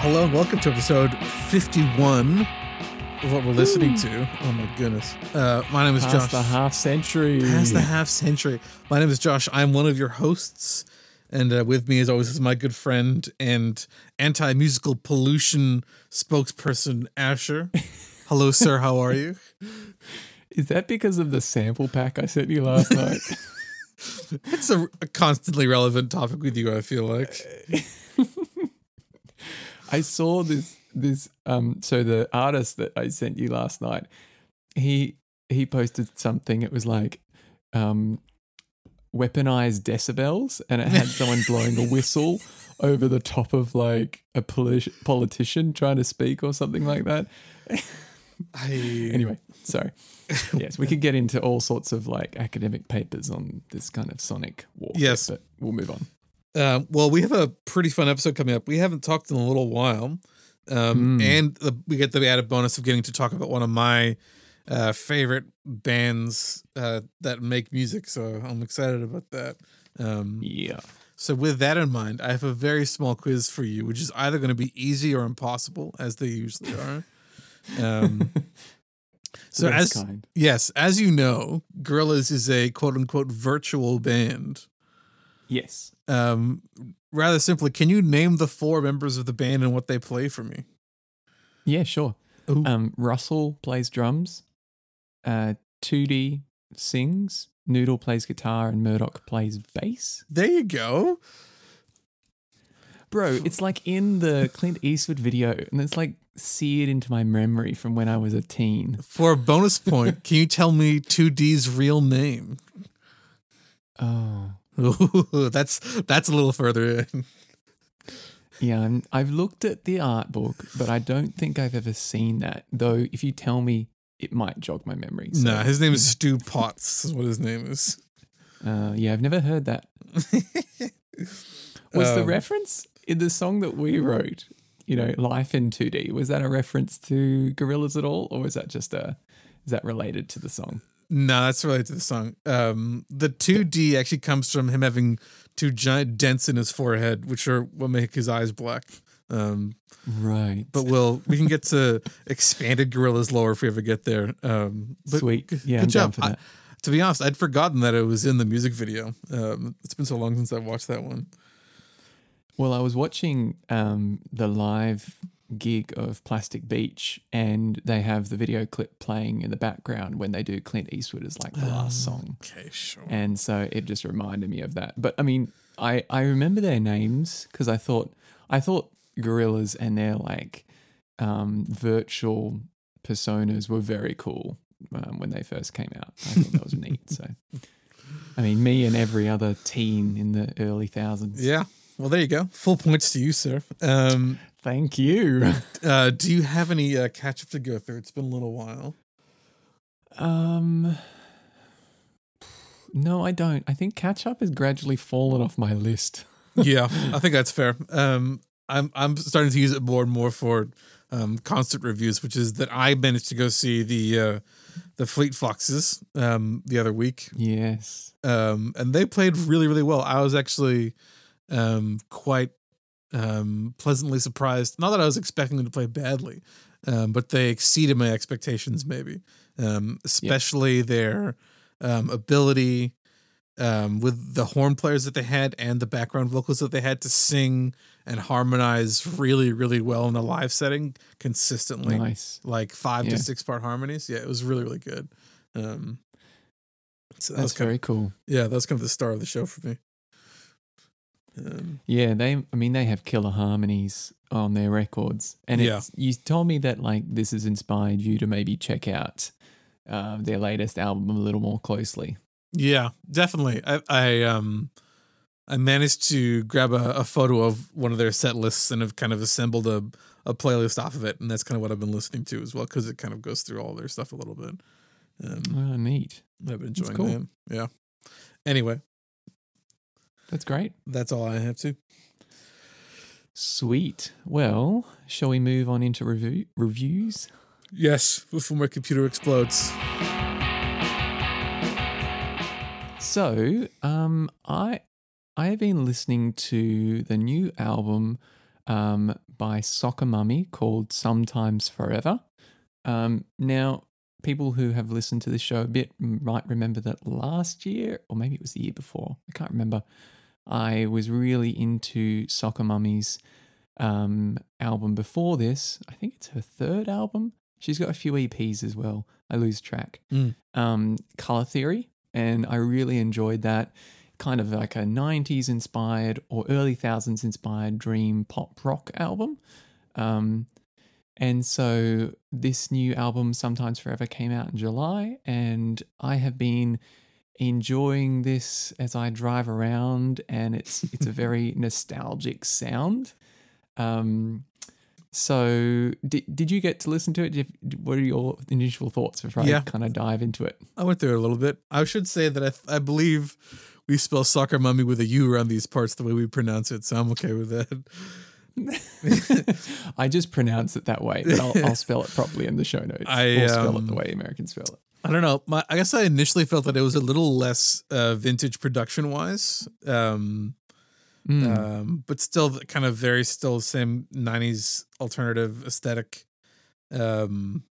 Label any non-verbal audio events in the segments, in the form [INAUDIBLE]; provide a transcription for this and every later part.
Hello and welcome to episode 51 of what we're listening to. Oh my goodness. Uh, my name is Past Josh. the half century. Past the half century. My name is Josh. I'm one of your hosts. And uh, with me, as always, is my good friend and anti musical pollution spokesperson, Asher. [LAUGHS] Hello, sir. How are you? Is that because of the sample pack I sent you last night? [LAUGHS] It's a, a constantly relevant topic with you, I feel like. [LAUGHS] I saw this this um so the artist that I sent you last night, he he posted something. It was like um weaponized decibels and it had someone blowing a whistle over the top of like a politi- politician trying to speak or something like that. [LAUGHS] I, Anyway, sorry. [LAUGHS] yes, we could get into all sorts of like academic papers on this kind of sonic war. Yes. but we'll move on. Uh, well, we have a pretty fun episode coming up. We haven't talked in a little while, um, Mm. and the, we get the added bonus of getting to talk about one of my uh, favorite bands uh, that make music. So I'm excited about that. Um, Yeah. so with that in mind, I have a very small quiz for you, which is either going to be easy or impossible, as they usually are. Um, [LAUGHS] so as kind. yes, as you know, Gorillaz is a quote unquote virtual band. Yes. Um, rather simply, can you name the four members of the band and what they play for me? Yeah, sure. Ooh. Um, Russell plays drums. Uh, 2D sings. Noodle plays guitar, and Murdoc plays bass. There you go. Bro, it's like in the Clint Eastwood video, and it's like seared into my memory from when I was a teen. For a bonus point, can you tell me 2D's real name? Oh, Ooh, [LAUGHS] that's that's a little further in. yeah. I'm, I've looked at the art book, but I don't think I've ever seen that. Though, if you tell me, it might jog my memory. So, Nah, his name is Stu Potts. Is what his name is. uh, yeah, I've never heard that. [LAUGHS] Was the Um, reference in the song that we wrote, you know, Life in 2D, was that a reference to Gorillaz at all? Or was that just a, is that related to the song? No, that's related to the song. Um, the 2D actually comes from him having two giant dents in his forehead, which are what make his eyes black. Um, Right. but we'll we can get to expanded Gorillaz lore if we ever get there. Um, Sweet. Yeah, good I'm job. for I- to be honest, I'd forgotten that it was in the music video. Um, it's been so long since I watched that one. Well, I was watching um, the live gig of Plastic Beach, and they have the video clip playing in the background when they do Clint Eastwood as like the last song. Okay, sure. and so it just reminded me of that. But I mean, I I remember their names because I thought I thought Gorillaz and their like um, virtual personas were very cool um, when they first came out. I thought that was [LAUGHS] neat. So, I mean, me and every other teen in the early thousands. Yeah. Well, there you go. Full points to you, sir. Um, Thank you. [LAUGHS] uh, do you have any uh, catch up to go through? It's been a little while. Um. No, I don't. I think catch up has gradually fallen off my list. [LAUGHS] yeah, I think that's fair. Um, I'm I'm starting to use it more and more for um, concert reviews, which is that I managed to go see the uh, the Fleet Foxes um, the other week, Yes. um, and they played really really well. I was actually um, quite um, pleasantly surprised. Not that I was expecting them to play badly, um, but they exceeded my expectations. Maybe, um, especially their um, ability um, with the horn players that they had and the background vocals that they had to sing and harmonize really, really well in a live setting consistently, Nice. like five Yeah. to six part harmonies. Yeah, it was really, really good. Um, so that was That's kind very of, cool. yeah, that was kind of the star of the show for me. Um, Yeah, they. I mean, they have killer harmonies on their records, and Yeah. you told me that like this has inspired you to maybe check out uh, their latest album a little more closely. Yeah, definitely. I, I um I managed to grab a, a photo of one of their set lists and have kind of assembled a, a playlist off of it, and that's kind of what I've been listening to as well because it kind of goes through all their stuff a little bit. Um, Oh, neat. I've been enjoying cool. them. Yeah. Anyway, That's great. that's all I have to. Sweet. Well, shall we move on into review reviews? Yes, before my computer explodes. So, um, I I have been listening to the new album um, by Soccer Mummy called Sometimes Forever. Um, now, people who have listened to this show a bit might remember that last year, or maybe it was the year before, I can't remember. I was really into Soccer Mummy's um, album before this. I think it's her third album. She's got a few EPs as well. I lose track. Mm. Um, Color Theory, and I really enjoyed that. Kind of like a 90s inspired or early thousands inspired dream pop rock album. Um, and so this new album, Sometimes Forever, came out in July, and I have been enjoying this as I drive around, and it's it's a very [LAUGHS] nostalgic sound. Um, so did, did you get to listen to it? Did, what are your initial thoughts before Yeah. I kind of dive into it? I went through it a little bit. I should say that I, th- I believe we spell soccer mummy with a U around these parts the way we pronounce it, so I'm okay with that. [LAUGHS] I just pronounce it that way, but I'll, I'll spell it properly in the show notes. [LAUGHS] I, or spell um, it the way Americans spell it. I don't know. My, I guess I initially felt that it was a little less uh, vintage production wise, um, Mm. um, but still kind of very still same '90s alternative aesthetic. Um,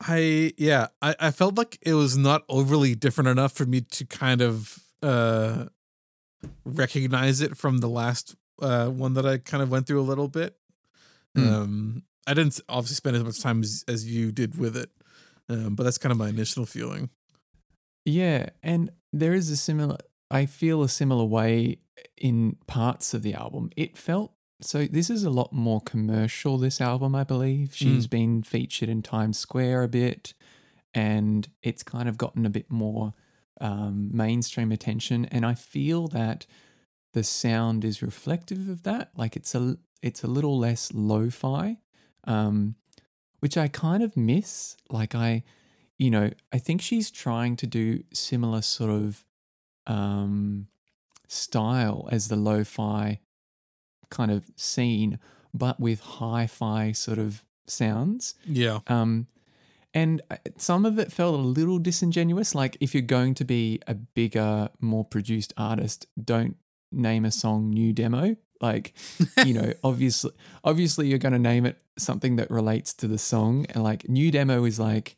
I yeah, I, I felt like it was not overly different enough for me to kind of uh, recognize it from the last uh, one that I kind of went through a little bit. Hmm. Um, I didn't obviously spend as much time as, as you did with it, um, but that's kind of my initial feeling. Yeah, and there is a similar. I feel a similar way in parts of the album. It felt so. This is a lot more commercial. This album, I believe, she's been featured in Times Square a bit, and it's kind of gotten a bit more um, mainstream attention. And I feel that the sound is reflective of that. Like it's a it's a little less lo-fi, um, which I kind of miss. Like I you know, I think she's trying to do similar sort of um, style as the lo-fi kind of scene, but with hi-fi sort of sounds. Yeah, Um, and some of it felt a little disingenuous. Like if you're going to be a bigger, more produced artist, don't name a song "New Demo." Like, [LAUGHS] you know, obviously, obviously you're going to name it something that relates to the song. And like "New Demo" is like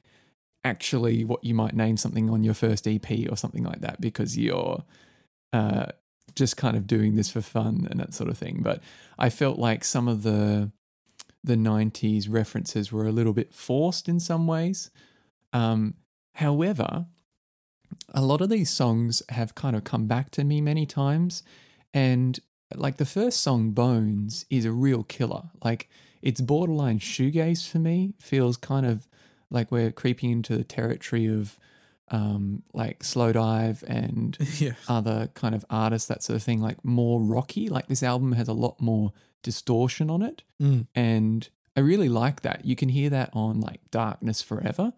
actually what you might name something on your first EP or something like that because you're uh, just kind of doing this for fun and that sort of thing. But I felt like some of the the 90s references were a little bit forced in some ways. Um, however, a lot of these songs have kind of come back to me many times. And like the first song, Bones, is a real killer. Like it's borderline shoegaze for me, feels kind of like we're creeping into the territory of um, like Slowdive and [LAUGHS] yeah, other kind of artists, that sort of thing, like more rocky. Like this album has a lot more distortion on it. Mm. And I really like that. You can hear that on like Darkness Forever.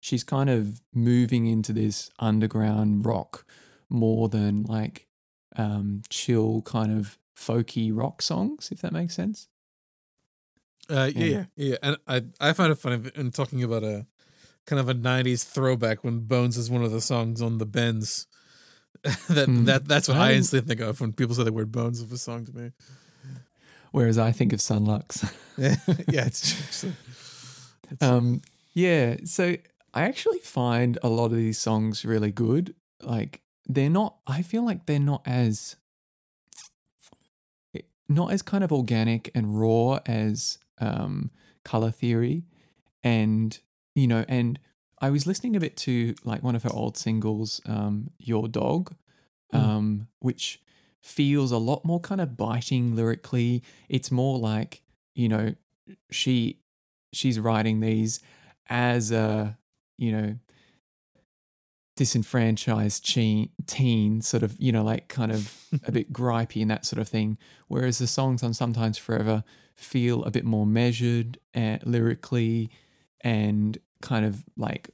She's kind of moving into this underground rock more than like um, chill kind of folky rock songs, if that makes sense. uh, yeah, Yeah. yeah. And I I find it funny in talking about a kind of a '90s throwback when Bones is one of the songs on the Bends. [LAUGHS] that Hmm. that that's what I I instantly think of when people say the word Bones of a song to me. Whereas I think of Sunlux. Yeah, [LAUGHS] yeah, it's true. It's- [LAUGHS] Um, yeah, so I actually find a lot of these songs really good. Like they're not. I feel like they're not as not as kind of organic and raw as um, Color Theory, and you know, and I was listening a bit to like one of her old singles, um, Your Dog, Mm. um, which feels a lot more kind of biting lyrically. It's more like you know she she's writing these as a you know disenfranchised teen, teen sort of you know like kind of [LAUGHS] a bit gripey and that sort of thing. Whereas the songs on sometimes forever feel a bit more measured and lyrically and kind of like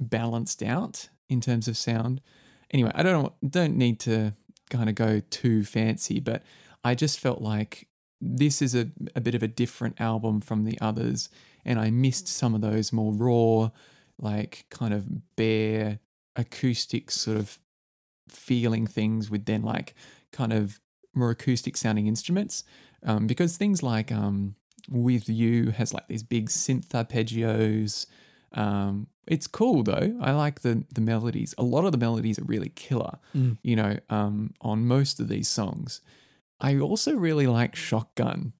balanced out in terms of sound. Anyway i don't don't need to kind of go too fancy but i just felt like this is a, a bit of a different album from the others and i missed some of those more raw like kind of bare acoustic sort of feeling things with then like kind of more acoustic sounding instruments um, because things like um, "With You" has like these big synth arpeggios. Um, it's cool though. I like the the melodies. A lot of the melodies are really killer. Mm. You know, um, on most of these songs. I also really like "Shotgun."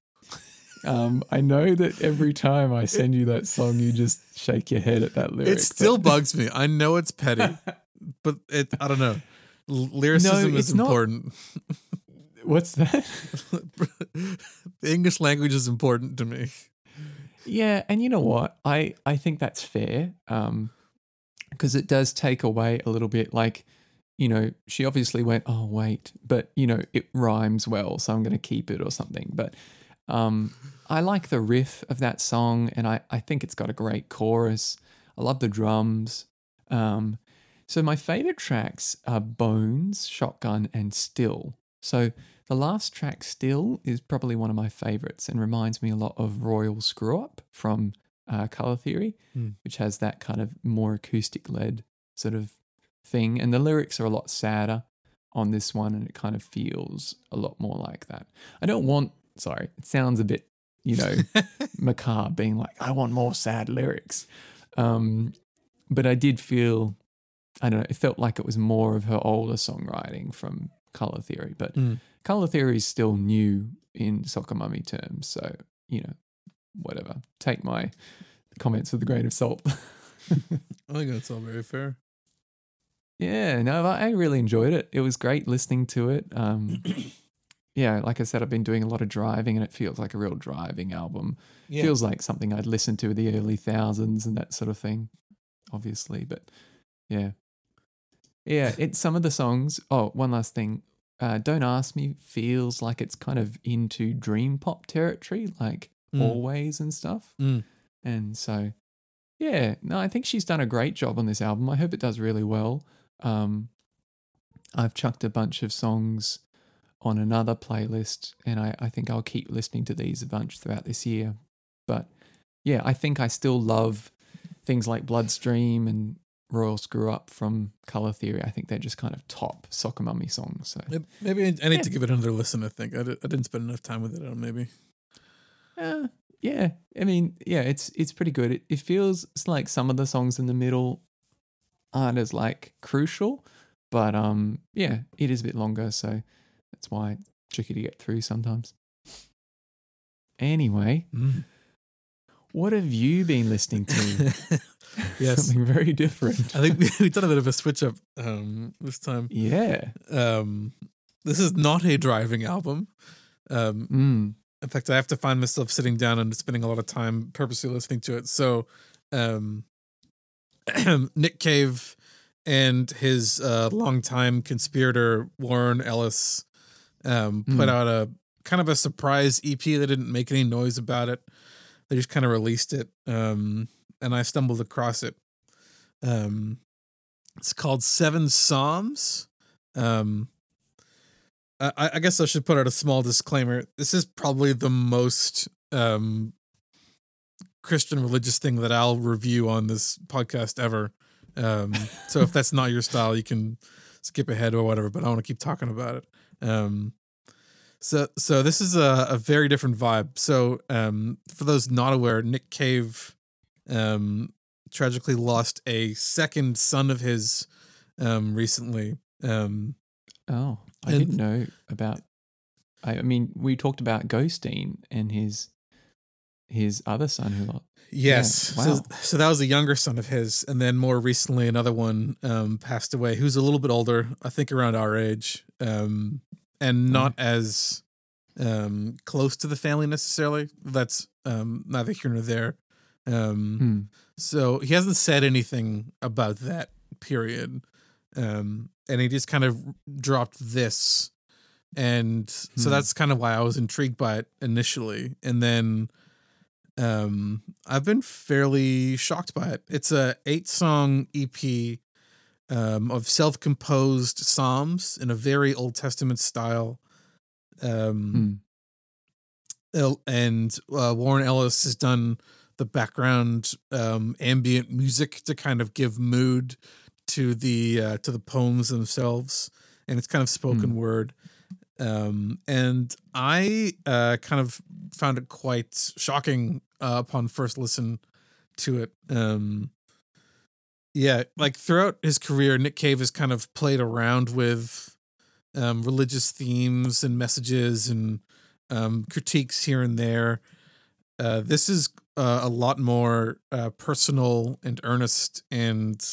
Um, I know that every time I send you that song, you just shake your head at that lyric. It still bugs me. I know it's petty, [LAUGHS] but it I don't know. Lyricism No, is it's not. important. What's that? the [LAUGHS] English language is important to me. Yeah, and you know what? I I think that's fair. Um because it does take away a little bit like you know, she obviously went, "Oh, wait." But, you know, it rhymes well, so I'm going to keep it or something. But um I like the riff of that song and I I think it's got a great chorus. I love the drums. Um so my favorite tracks are Bones, Shotgun and Still. So the last track, Still, is probably one of my favorites and reminds me a lot of Royal Screw Up from uh, Color Theory, Hmm. which has that kind of more acoustic led sort of thing. And the lyrics are a lot sadder on this one, and it kind of feels a lot more like that. I don't want, sorry, it sounds a bit, you know, [LAUGHS] macabre being like, I want more sad lyrics. Um, but I did feel, I don't know, it felt like it was more of her older songwriting from Color Theory. But Mm. Color Theory is still new in Soccer Mummy terms. So, you know, whatever. Take my comments with a grain of salt. [LAUGHS] I think that's all very fair. yeah, no, I I really enjoyed it. It was great listening to it. Um, [CLEARS THROAT] yeah, like I said, I've been doing a lot of driving and it feels like a real driving album. Yeah. Feels like something I'd listen to in the early thousands and that sort of thing, obviously. But yeah. Yeah, [LAUGHS] it's some of the songs. Oh, one last thing. Uh, Don't Ask Me feels like it's kind of into dream pop territory, like Mm. Always and stuff. Mm. And so, yeah, no, I think she's done a great job on this album. I hope it does really well. Um, I've chucked a bunch of songs on another playlist, and I, I think I'll keep listening to these a bunch throughout this year. But yeah, I think I still love things like Bloodstream and Royal Screw Up from Color Theory. I think they're just kind of top Soccer Mummy songs. So Maybe- I need Yeah. to give it another listen. I think I, did, I didn't spend enough time with it. On maybe. Uh, yeah, I mean, yeah, it's it's pretty good. It, it feels like some of the songs in the middle aren't as like crucial, but um, yeah, it is a bit longer, so that's why it's tricky to get through sometimes. Anyway, Mm. what have you been listening to? [LAUGHS] yes, Something very different. I think we, [LAUGHS] we've done a bit of a switch up um, this time. yeah. Um, this is not a driving album. Um, Mm. in fact, I have to find myself sitting down and spending a lot of time purposely listening to it. So, um, [CLEARS THROAT] Nick Cave and his uh, longtime conspirator Warren Ellis um, put Mm. out a kind of a surprise EP. They didn't make any noise about it. They just kind of released it, um, and I stumbled across it. Um, it's called Seven Psalms. Um, I, I guess I should put out a small disclaimer. This is probably the most um, Christian religious thing that I'll review on this podcast ever. Um, so if [LAUGHS] that's not your style, you can skip ahead or whatever. But I want to keep talking about it. Um, so so this is a, a very different vibe. So um, for those not aware, Nick Cave um, tragically lost a second son of his um, recently. Um, Oh, I And- didn't know about. I, I mean, we talked about Ghosteen and his his other son who lost. Yes. Yeah, So, wow. so that was a younger son of his, and then more recently another one um, passed away, who's a little bit older, I think around our age, um, and not as um, close to the family necessarily. That's um, neither here nor there. Um, Hmm. so he hasn't said anything about that period, um, and he just kind of dropped this, and so Hmm. that's kind of why I was intrigued by it initially, and then um i've been fairly shocked by it. It's a eight song ep um of self-composed psalms in a very old testament style. Um Hmm. And uh, warren ellis has done the background um ambient music to kind of give mood to the uh to the poems themselves and it's kind of spoken word. Um, and I uh, kind of found it quite shocking uh, upon first listen to it. Um, yeah, like throughout his career, Nick Cave has kind of played around with um, religious themes and messages and um, critiques here and there. Uh, this is uh, a lot more uh, personal and earnest, and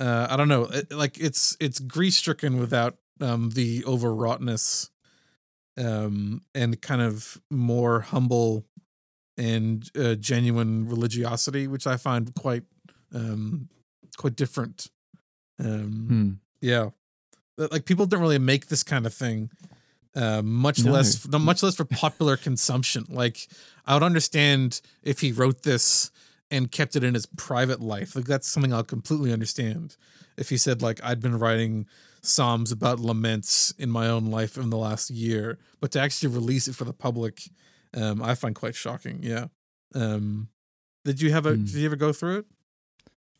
uh, I don't know, it, like it's it's grief stricken without um, the overwroughtness, um, and kind of more humble and uh, genuine religiosity, which I find quite um, quite different. Um, Hmm. yeah, like people don't really make this kind of thing. Uh, much No. less, no, much less for popular consumption. Like I would understand if he wrote this and kept it in his private life. Like that's something I'll completely understand. If he said like I'd been writing psalms about laments in my own life in the last year, but to actually release it for the public, um, I find quite shocking. Yeah. Um, did you have a? Hmm. Did you ever go through it?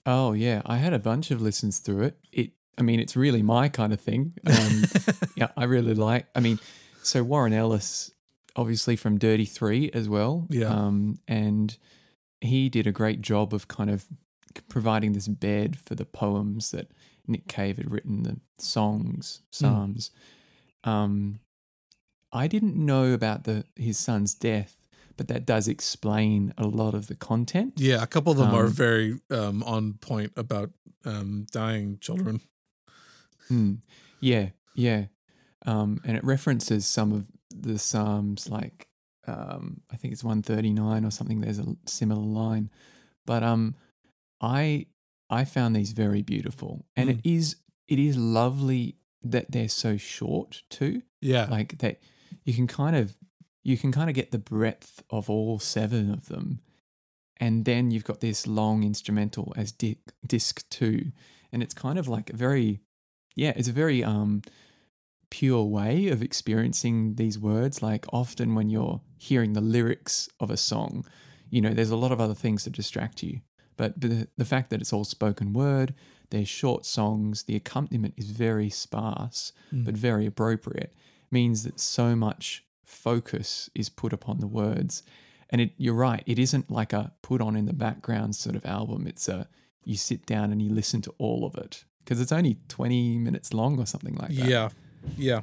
Oh yeah, I had a bunch of listens through it. It, I mean, it's really my kind of thing. Um, [LAUGHS] yeah, I really like. I mean, so Warren Ellis, obviously from Dirty Three as well. Yeah. Um, and he did a great job of kind of providing this bed for the poems that Nick Cave had written, the songs, psalms. Um, I didn't know about the his son's death, but that does explain a lot of the content. Yeah, a couple of them are Um, very um, on point about um, dying children. Mm. Yeah, yeah. Um, and it references some of the Psalms, like um, I think it's 139 or something. There's a similar line, but um, I I found these very beautiful, and it is it is lovely that they're so short too. Yeah, Like that, you can kind of you can kind of get the breadth of all seven of them, and then you've got this long instrumental as di- disc two, and it's kind of like a very yeah, it's a very um pure way of experiencing these words. Like often when you're hearing the lyrics of a song, you know, there's a lot of other things that distract you. But the, the fact that it's all spoken word, they're short songs, the accompaniment is very sparse, Mm. but very appropriate, means that so much focus is put upon the words. And it, you're right, it isn't like a put on in the background sort of album. It's a, you sit down and you listen to all of it because it's only 20 minutes long or something like that. yeah, yeah.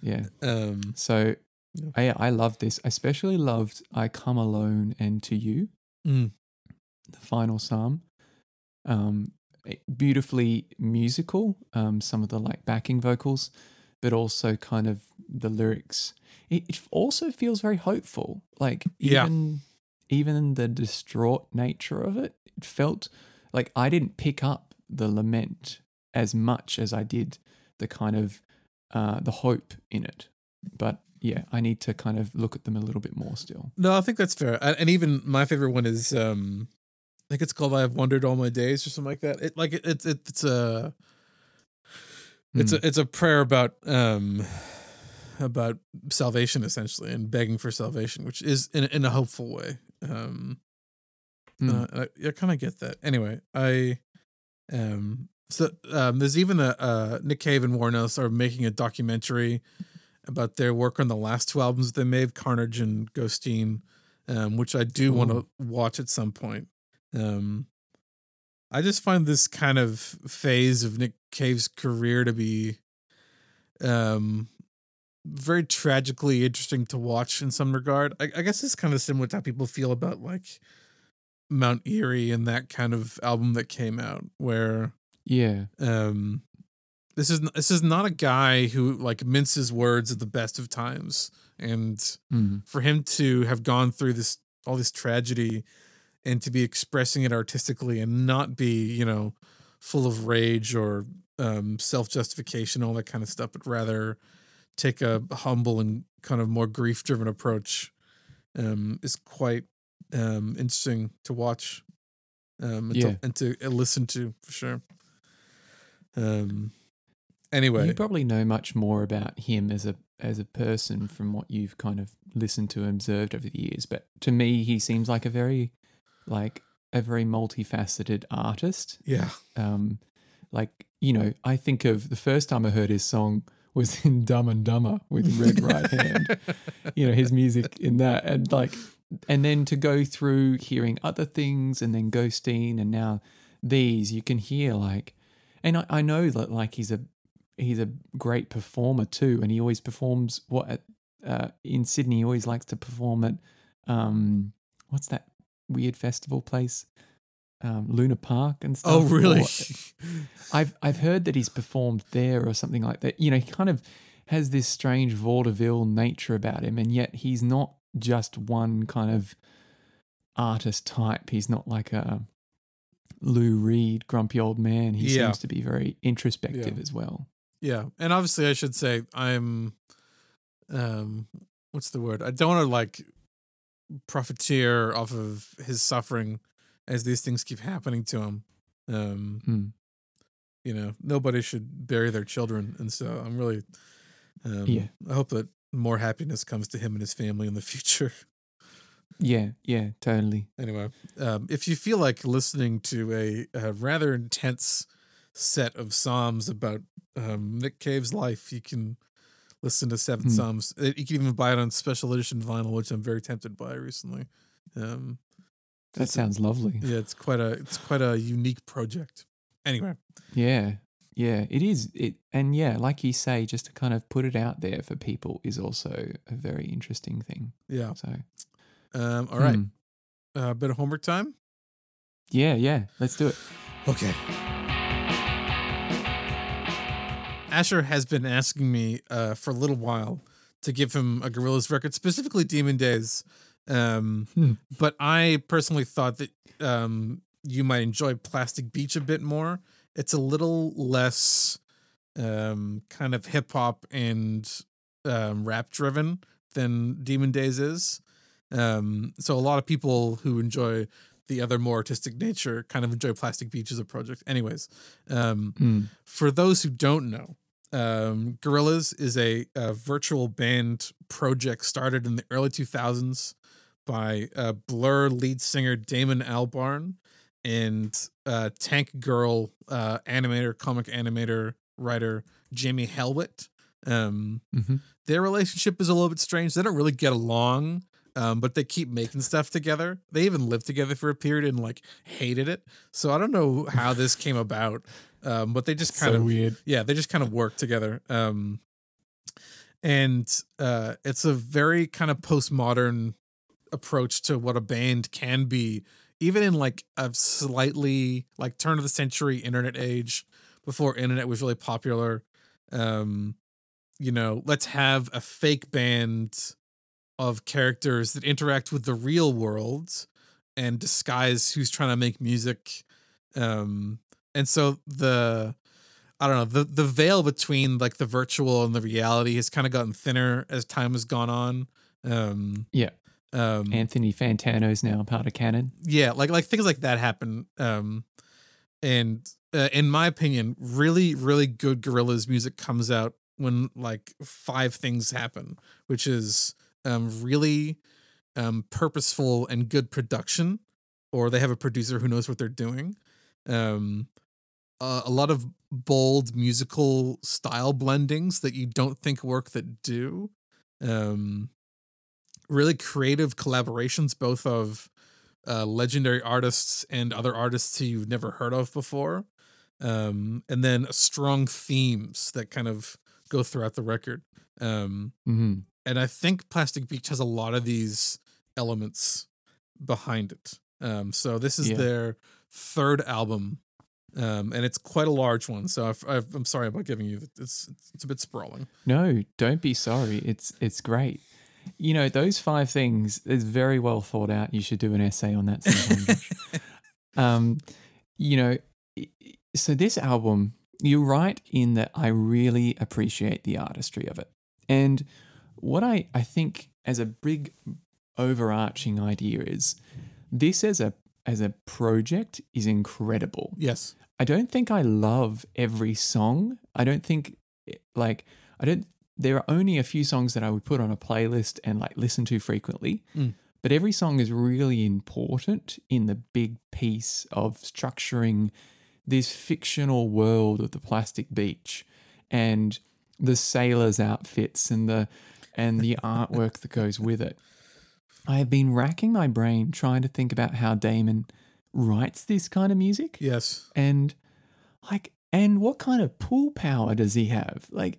Yeah. Um, So Yeah. I, I love this. I especially loved I Come Alone and To You, Mm. the final psalm. Um, beautifully musical, um, some of the like backing vocals, but also kind of the lyrics. It, it also feels very hopeful. Like Yeah. even even the distraught nature of it, it felt like I didn't pick up the lament as much as I did the kind of uh, the hope in it. But yeah, I need to kind of look at them a little bit more still. no, I think that's fair. And, and even my favorite one is, um, I think it's called "I Have Wondered All My Days" or something like that. It like it, it's it's a it's Mm. a it's a prayer about um about salvation essentially and begging for salvation, which is in a- in a hopeful way. Um, Mm. Uh, I, I kind of get that. Anyway, I um so um there's even a uh Nick Cave and Ellis are making a documentary about their work on the last two albums they made, Carnage and Ghosteen, um, which I do want to watch at some point. Um I just find this kind of phase of Nick Cave's career to be um very tragically interesting to watch in some regard. I, I guess it's kind of similar to how people feel about like Mount Eerie and that kind of album that came out, where Yeah. um this is this is not a guy who like minces words at the best of times, and Mm. for him to have gone through this all this tragedy and to be expressing it artistically and not be you know full of rage or um, self justification, all that kind of stuff, but rather take a humble and kind of more grief driven approach um, is quite um, interesting to watch um, and, Yeah. to, and to uh, listen to for sure. Um, anyway, You probably know much more about him as a as a person from what you've kind of listened to and observed over the years. But to me, he seems like a very like a very multifaceted artist. yeah, Um, like you know, I think of the first time I heard his song was [LAUGHS] in Dumb and Dumber with Red Right Hand. [LAUGHS] you know, his music in that. And like, and then to go through hearing other things and then Ghosteen and now these, you can hear like, and I, I know that like he's a, he's a great performer too. And he always performs what at, uh, in Sydney, he always likes to perform at, um, what's that weird festival place? Um, Luna Park and stuff. Oh, really? I've I've heard that he's performed there or something like that. You know, he kind of has this strange vaudeville nature about him, and yet he's not just one kind of artist type. He's not like a Lou Reed, grumpy old man. He Yeah. seems to be very introspective Yeah. as well. Yeah, and obviously I should say I'm, um, what's the word? I don't want to like profiteer off of his suffering as these things keep happening to him. Um, Mm. you know, nobody should bury their children, and so I'm really, um, Yeah. I hope that more happiness comes to him and his family in the [LAUGHS] future. Yeah, yeah, totally. anyway, um, if you feel like listening to a, a rather intense set of psalms about um, Nick Cave's life, you can listen to Seven Hmm. Psalms. Uh, You can even buy it on special edition vinyl, which I'm very tempted by recently. Um, That sounds lovely. yeah, it's quite a it's quite a unique project. Anyway, Yeah, yeah, it is. It and yeah, like you say, just to kind of put it out there for people is also a very interesting thing. yeah. So, Um, all right, hmm. a uh, bit of homework time. yeah, yeah, let's do it. Okay. Asher has been asking me uh, for a little while to give him a Gorillaz record, specifically Demon Days. Um, Hmm. But I personally thought that um, you might enjoy Plastic Beach a bit more. It's a little less um, kind of hip hop and um, rap driven than Demon Days is. Um, so a lot of people who enjoy the other more artistic nature kind of enjoy Plastic Beach as a project. Anyways, um, Hmm. for those who don't know, um, Gorillaz is a, a virtual band project started in the early 2000s by uh, Blur lead singer Damon Albarn and uh, Tank Girl uh, animator, comic animator, writer Jamie Hewlett. Um, Mhm. their relationship is a little bit strange. They don't really get along, um, but they keep making stuff together. They even lived together for a period and like hated it. So I don't know how this came about, um, but they just kind so of weird. yeah they just kind of work together um and uh it's a very kind of postmodern approach to what a band can be even in like a slightly like turn of the century internet age before internet was really popular um you know let's have a fake band of characters that interact with the real world and disguise who's trying to make music um and so the I don't know the the veil between like the virtual and the reality has kind of gotten thinner as time has gone on. Um, Yeah. um, Anthony is now part of Canon. yeah, like like things like that happen. Um, and uh, in my opinion, really really good Gorillaz music comes out when like five things happen, which is um really um purposeful and good production, or they have a producer who knows what they're doing. Um, uh, a lot of bold musical style blendings that you don't think work that do. Um, really creative collaborations, both of uh, legendary artists and other artists who you've never heard of before. Um, and then strong themes that kind of go throughout the record. Um, hmm and I think Plastic Beach has a lot of these elements behind it. Um, so this is Yeah. their third album, um, and it's quite a large one. So I've, I've, I'm sorry about giving you. It's it's a bit sprawling. No, don't be sorry. It's it's great. You know, those five things is very well thought out. You should do an essay on that [LAUGHS] um, you know, i- i- so this album, you're right in that I really appreciate the artistry of it. And what I, I think as a big overarching idea is this as a as a project is incredible. Yes. I don't think I love every song. I don't think like I don't there are only a few songs that I would put on a playlist and like listen to frequently. Mm. But every song is really important in the big piece of structuring this fictional world of the plastic beach. And the sailors' outfits and the and the artwork that goes with it. I have been racking my brain trying to think about how Damon writes this kind of music Yes. and like and what kind of pull power does he have like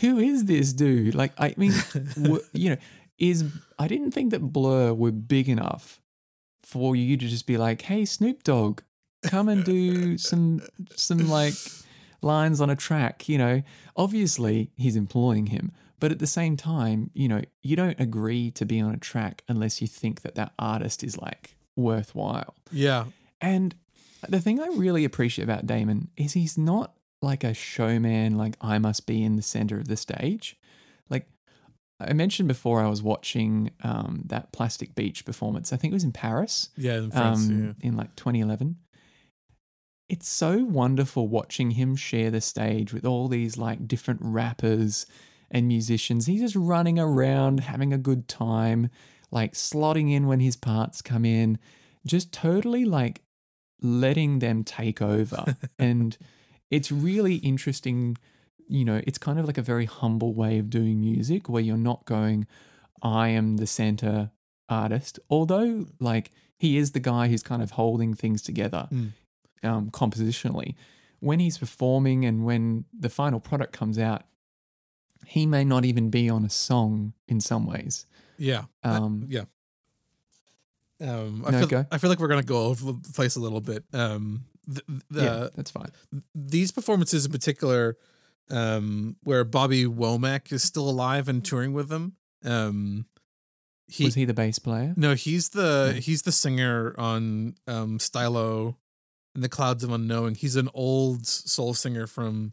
who is this dude like i mean [LAUGHS] w- you know is i didn't think that blur were big enough for you to just be like hey snoop dogg come and do some some like lines on a track you know obviously he's employing him but at the same time you know you don't agree to be on a track unless you think that that artist is like worthwhile Yeah. and the thing I really appreciate about Damon is he's not like a showman, like I must be in the center of the stage. Like I mentioned before, I was watching um, that Plastic Beach performance. I think it was in Paris Yeah. In France. um, in like 2011. It's so wonderful watching him share the stage with all these like different rappers and musicians. He's just running around, having a good time, like slotting in when his parts come in, just totally like letting them take over. [LAUGHS] and it's really interesting. You know, it's kind of like a very humble way of doing music where you're not going, I am the center artist. Although, like, he is the guy who's kind of holding things together Mm. um, compositionally. When he's performing and when the final product comes out, he may not even be on a song in some ways. Yeah. I- Um, yeah. Um, I No, feel go. I feel like we're gonna go over the place a little bit. Um, the, the, yeah, that's fine. these performances in particular, um, where Bobby Womack is still alive and touring with them. Um, he, Was he the bass player? no, he's the No. he's the singer on um Stylo and the Clouds of Unknowing. He's an old soul singer from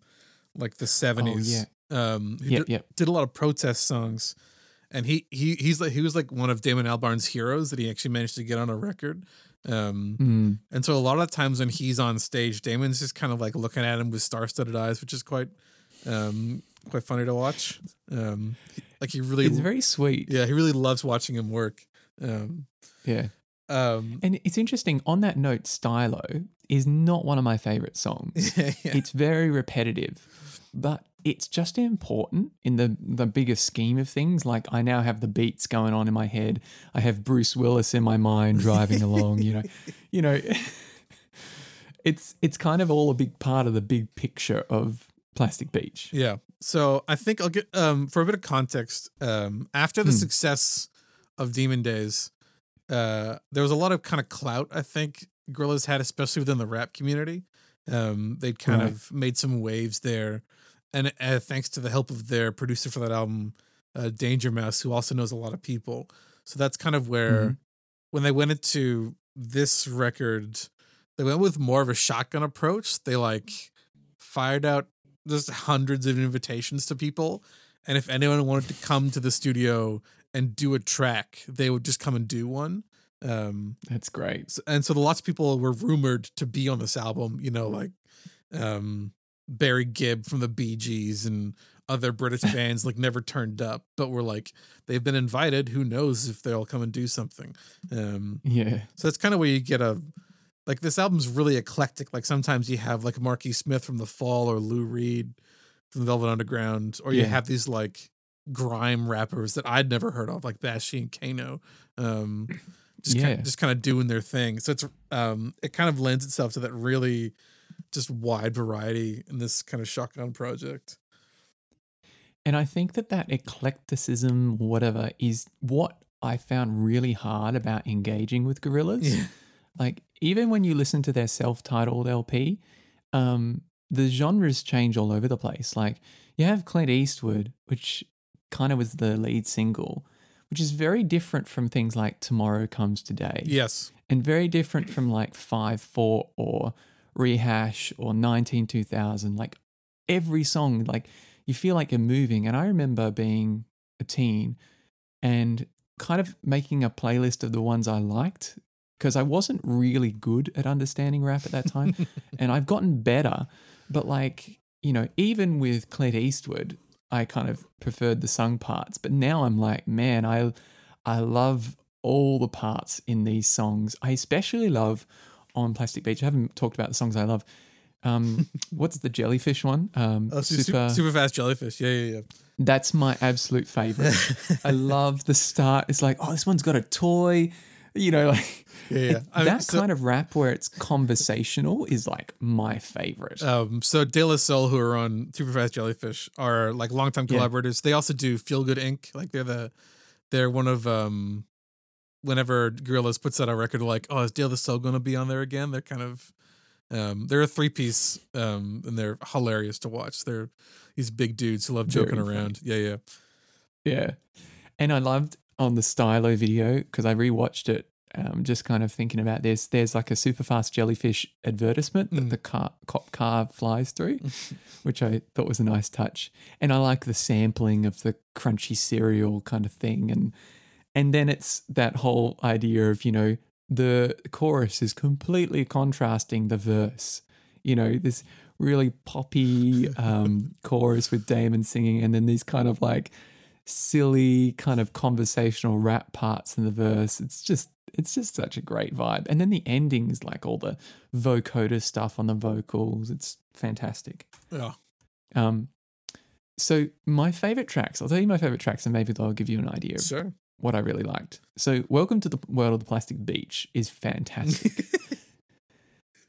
like the seventies. Um, who Yep, did, yep. did a lot of protest songs, and he he he's like he was like one of Damon Albarn's heroes that he actually managed to get on a record. Um, Mm, and so a lot of times when he's on stage, Damon's just kind of like looking at him with star-studded eyes, which is quite um quite funny to watch. Um like he really it's very sweet. yeah, he really loves watching him work. Um yeah. um And it's interesting, on that note, Stylo is not one of my favorite songs. [LAUGHS] yeah, yeah. It's very repetitive, but it's just important in the the bigger scheme of things. Like I now have the beats going on in my head. I have Bruce Willis in my mind driving [LAUGHS] along. You know, you know, [LAUGHS] it's it's kind of all a big part of the big picture of Plastic Beach. Yeah. So I think I'll get um for a bit of context, um after the Hmm. success of Demon Days, uh there was a lot of kind of clout I think Gorillaz had, especially within the rap community. Um they'd kind Right. of made some waves there. And uh, thanks to the help of their producer for that album, uh, Danger Mouse, who also knows a lot of people. So that's kind of where Mhm. when they went into this record, they went with more of a shotgun approach. They like fired out just hundreds of invitations to people. And if anyone wanted to come to the studio and do a track, they would just come and do one. Um, That's great. and so lots of people were rumored to be on this album, you know, like um, Barry Gibb from the Bee Gees and other British [LAUGHS] bands like never turned up, but were like, they've been invited. Who knows if they'll come and do something. Um, Yeah. so that's kind of where you get a like this album's really eclectic. Like sometimes you have like Marky Smith from The Fall or Lou Reed from the Velvet Underground, or you Yeah. have these like grime rappers that I'd never heard of, like Bashy and Kano. Um just Yeah. kind just kind of doing their thing. So it's um it kind of lends itself to that really just wide variety in this kind of shotgun project. And I think that that eclecticism, whatever, is what I found really hard about engaging with Gorillaz. Yeah. Like even when you listen to their self-titled LP, um, the genres change all over the place. Like you have Clint Eastwood, which kind of was the lead single, which is very different from things like Tomorrow Comes Today, Yes. and very different from like Five Four or Rehash or Nineteen Two Thousand. Like every song, like you feel like you're moving. And I remember being a teen and kind of making a playlist of the ones I liked because I wasn't really good at understanding rap at that time. [LAUGHS] and I've gotten better. But like, you know, even with Clint Eastwood, I kind of preferred the sung parts. But now I'm like, man, I I love all the parts in these songs. I especially love on Plastic Beach. I haven't talked about the songs I love. Um, [LAUGHS] what's the jellyfish one? Um, Oh, su- super, super fast jellyfish. Yeah, yeah, yeah. That's my absolute favorite. I [LAUGHS] love the start. It's like, oh, this one's got a toy. You know, like Yeah, yeah. it- I mean, that so- kind of rap where it's conversational is like my favorite. Um, so De La Soul, who are on Superfast Jellyfish, are like longtime Yeah. collaborators. They also do Feel Good Inc. Like they're the they're one of um whenever Gorillaz puts out a record, like, oh, is De La Soul gonna be on there again? They're kind of um they're a three piece um and they're hilarious to watch. They're these big dudes who love Very joking funny. around. Yeah, yeah. Yeah. And I loved on the Stylo video because I rewatched it, um, just kind of thinking about this. There's like a super fast jellyfish advertisement that Mm. the car, cop car flies through, [LAUGHS] which I thought was a nice touch. And I like the sampling of the crunchy cereal kind of thing. And and then it's that whole idea of, you know, the chorus is completely contrasting the verse. You know, this really poppy um, [LAUGHS] chorus with Damon singing, and then these kind of like silly kind of conversational rap parts in the verse. It's just it's just such a great vibe. And then the ending is like all the vocoder stuff on the vocals. It's fantastic. Yeah. Um so my favorite tracks, I'll tell you my favorite tracks and maybe they'll give you an idea Sure. What I really liked. So Welcome to the World of the Plastic Beach is fantastic. [LAUGHS]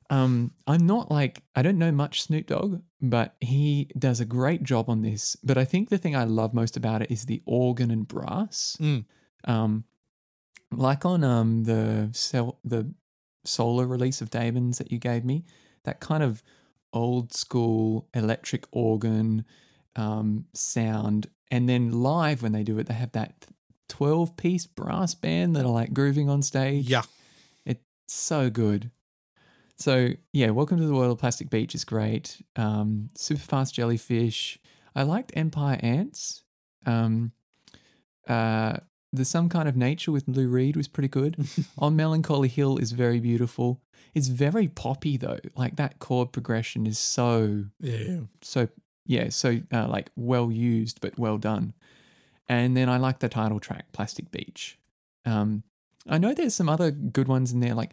Um, I'm not like I don't know much Snoop Dogg, but he does a great job on this. But I think the thing I love most about it is the organ and brass. Mm. Um, like on um the cell the solo release of Damon's that you gave me, that kind of old school electric organ um sound, and then live when they do it, they have that twelve piece brass band that are like grooving on stage Yeah. It's so good. So yeah, Welcome to the World of Plastic Beach is great. Um, Super Fast Jellyfish. I liked Empire Ants. Um, uh, there's some kind of nature with Lou Reed was pretty good. [LAUGHS] On Melancholy Hill is very beautiful. It's very poppy though. Like that chord progression is so Yeah, yeah. so yeah, so uh, like well used but well done. And then I like the title track, Plastic Beach. Um, I know there's some other good ones in there, like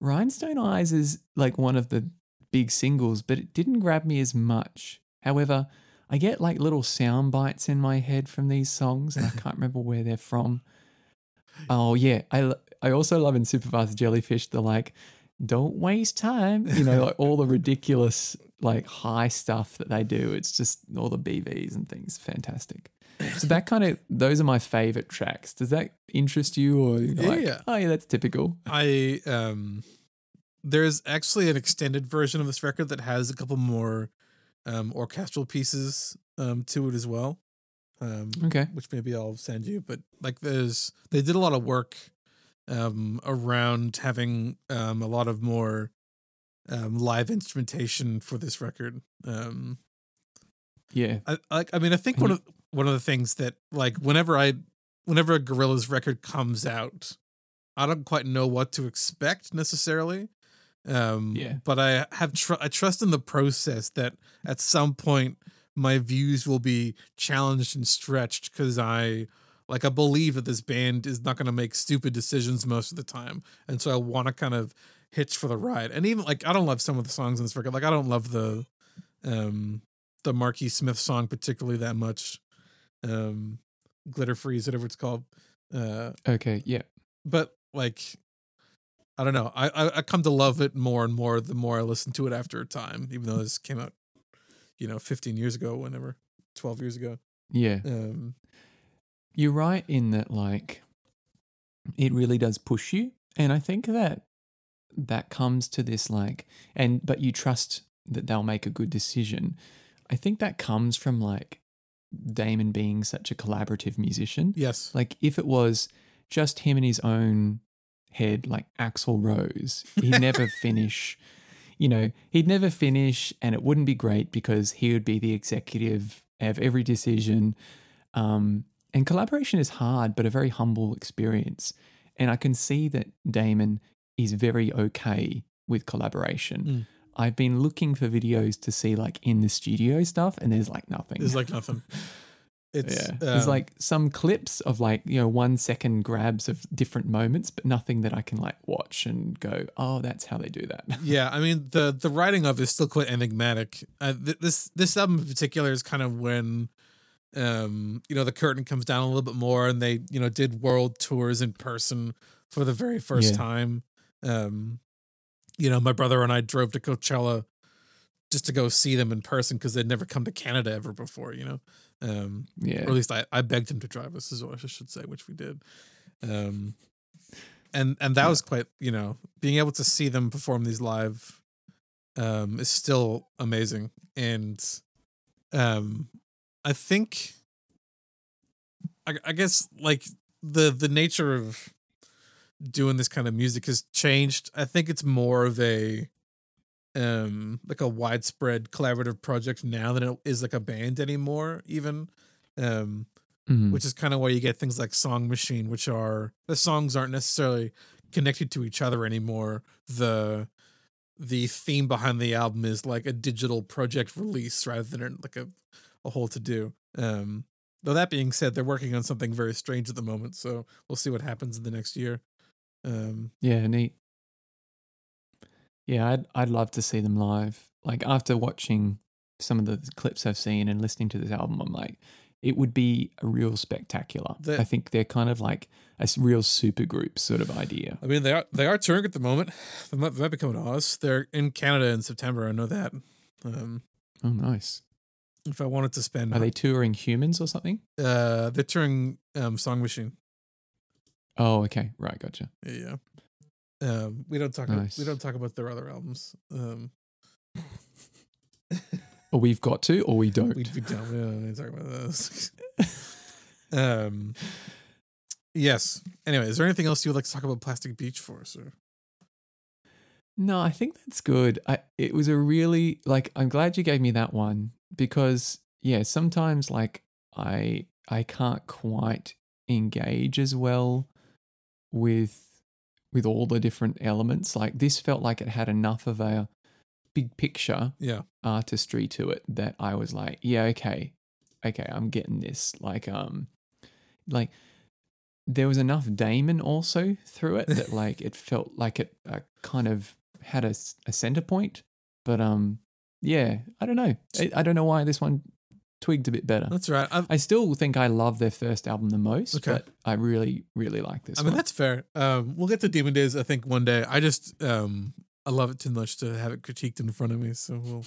Rhinestone Eyes is like one of the big singles, but it didn't grab me as much. However, I get like little sound bites in my head from these songs, and I can't remember where they're from. Oh yeah, I I also love in Superfast Jellyfish the like, don't waste time, you know, like all the ridiculous like high stuff that they do. It's just all the BVs and things, fantastic. So that kind of those are my favorite tracks. Does that interest you, or Yeah, like, yeah. oh yeah, that's typical? I um there's actually an extended version of this record that has a couple more um orchestral pieces um to it as well. Um Okay, which maybe I'll send you, but like there's they did a lot of work um around having um a lot of more um live instrumentation for this record. Um yeah, I like I mean I think one of one of the things that like whenever I whenever a Gorillaz record comes out, I don't quite know what to expect necessarily. Um Yeah. but I have tr- I trust in the process that at some point my views will be challenged and stretched cuz I like I believe that this band is not going to make stupid decisions most of the time. And so I want to kind of hitch for the ride. And even like I don't love some of the songs on this record. Like I don't love the um the Marquis Smith song particularly that much. Um Glitter Freeze, whatever it's called. Uh okay, yeah, but like I don't know. I, I I come to love it more and more the more I listen to it after a time, even though this came out, you know, 15 years ago, whenever, 12 years ago. yeah. Um You're right in that, like, it really does push you. And I think that that comes to this, like, and, but you trust that they'll make a good decision. I think that comes from, like, Damon being such a collaborative musician. yes. Like, if it was just him in his own head, like Axl Rose, he'd never [LAUGHS] finish. You know, he'd never finish, and it wouldn't be great because he would be the executive of every decision. Um, and collaboration is hard, but a very humble experience. And I can see that Damon is very okay with collaboration. Mm. I've been looking for videos to see like in the studio stuff, and there's like nothing. It's like nothing. [LAUGHS] It's yeah. There's um, like some clips of like, you know, one second grabs of different moments, but nothing that I can like watch and go, oh, that's how they do that. [LAUGHS] yeah. I mean the the writing of it is still quite enigmatic. Uh, th- this this album in particular is kind of when, um, you know, the curtain comes down a little bit more, and they you know did world tours in person for the very first Yeah. time. Um, you know, my brother and I drove to Coachella just to go see them in person because they'd never come to Canada ever before. You know. Um, yeah. or at least I, I begged him to drive us is what I should say, which we did. Um, and and that Yeah. was quite you know being able to see them perform these live, um, is still amazing. And, um, I think, I, I guess like the the nature of doing this kind of music has changed. I think it's more of a um like a widespread collaborative project now than it is like a band anymore even um Mhm. which is kind of why you get things like song machine which are the songs aren't necessarily connected to each other anymore the the theme behind the album is like a digital project release rather than like a, a whole to do um though that being said they're working on something very strange at the moment so we'll see what happens in the next year um Yeah, neat. Yeah, I'd I'd love to see them live. Like after watching some of the clips I've seen and listening to this album, I'm like, it would be a real spectacular. I think they're kind of like a real super group sort of idea. I mean, they are they are touring at the moment. They might, they might be coming to us. They're in Canada in September. I know that. Um, Oh, nice. if I wanted to spend, Are they touring humans or something? Uh, they're touring um, Song Machine. Oh, okay. Right, gotcha. Yeah. Um, we don't talk. Nice. we don't talk about their other albums. Um, Or we've got to, or we don't. [LAUGHS] we, we don't. We don't talk about those. [LAUGHS] um. Yes. Anyway, is there anything else you would like to talk about Plastic Beach for, sir? No, I think that's good. I it was a really like I'm glad you gave me that one because yeah, sometimes like I I can't quite engage as well with with all the different elements. Like this felt like it had enough of a big picture Yeah. artistry to it that I was like, yeah, okay. Okay, I'm getting this. Like um like there was enough Damon also through it that [LAUGHS] like it felt like it uh, kind of had a, a center point. But um yeah, I don't know. I, I don't know why this one twigged a bit better. That's right. I've, I still think I love their first album the most, Okay. but I really, really like this I mean, that's fair. Um, we'll get to Demon Days, I think, one day. I just, um, I love it too much to have it critiqued in front of me. So we'll,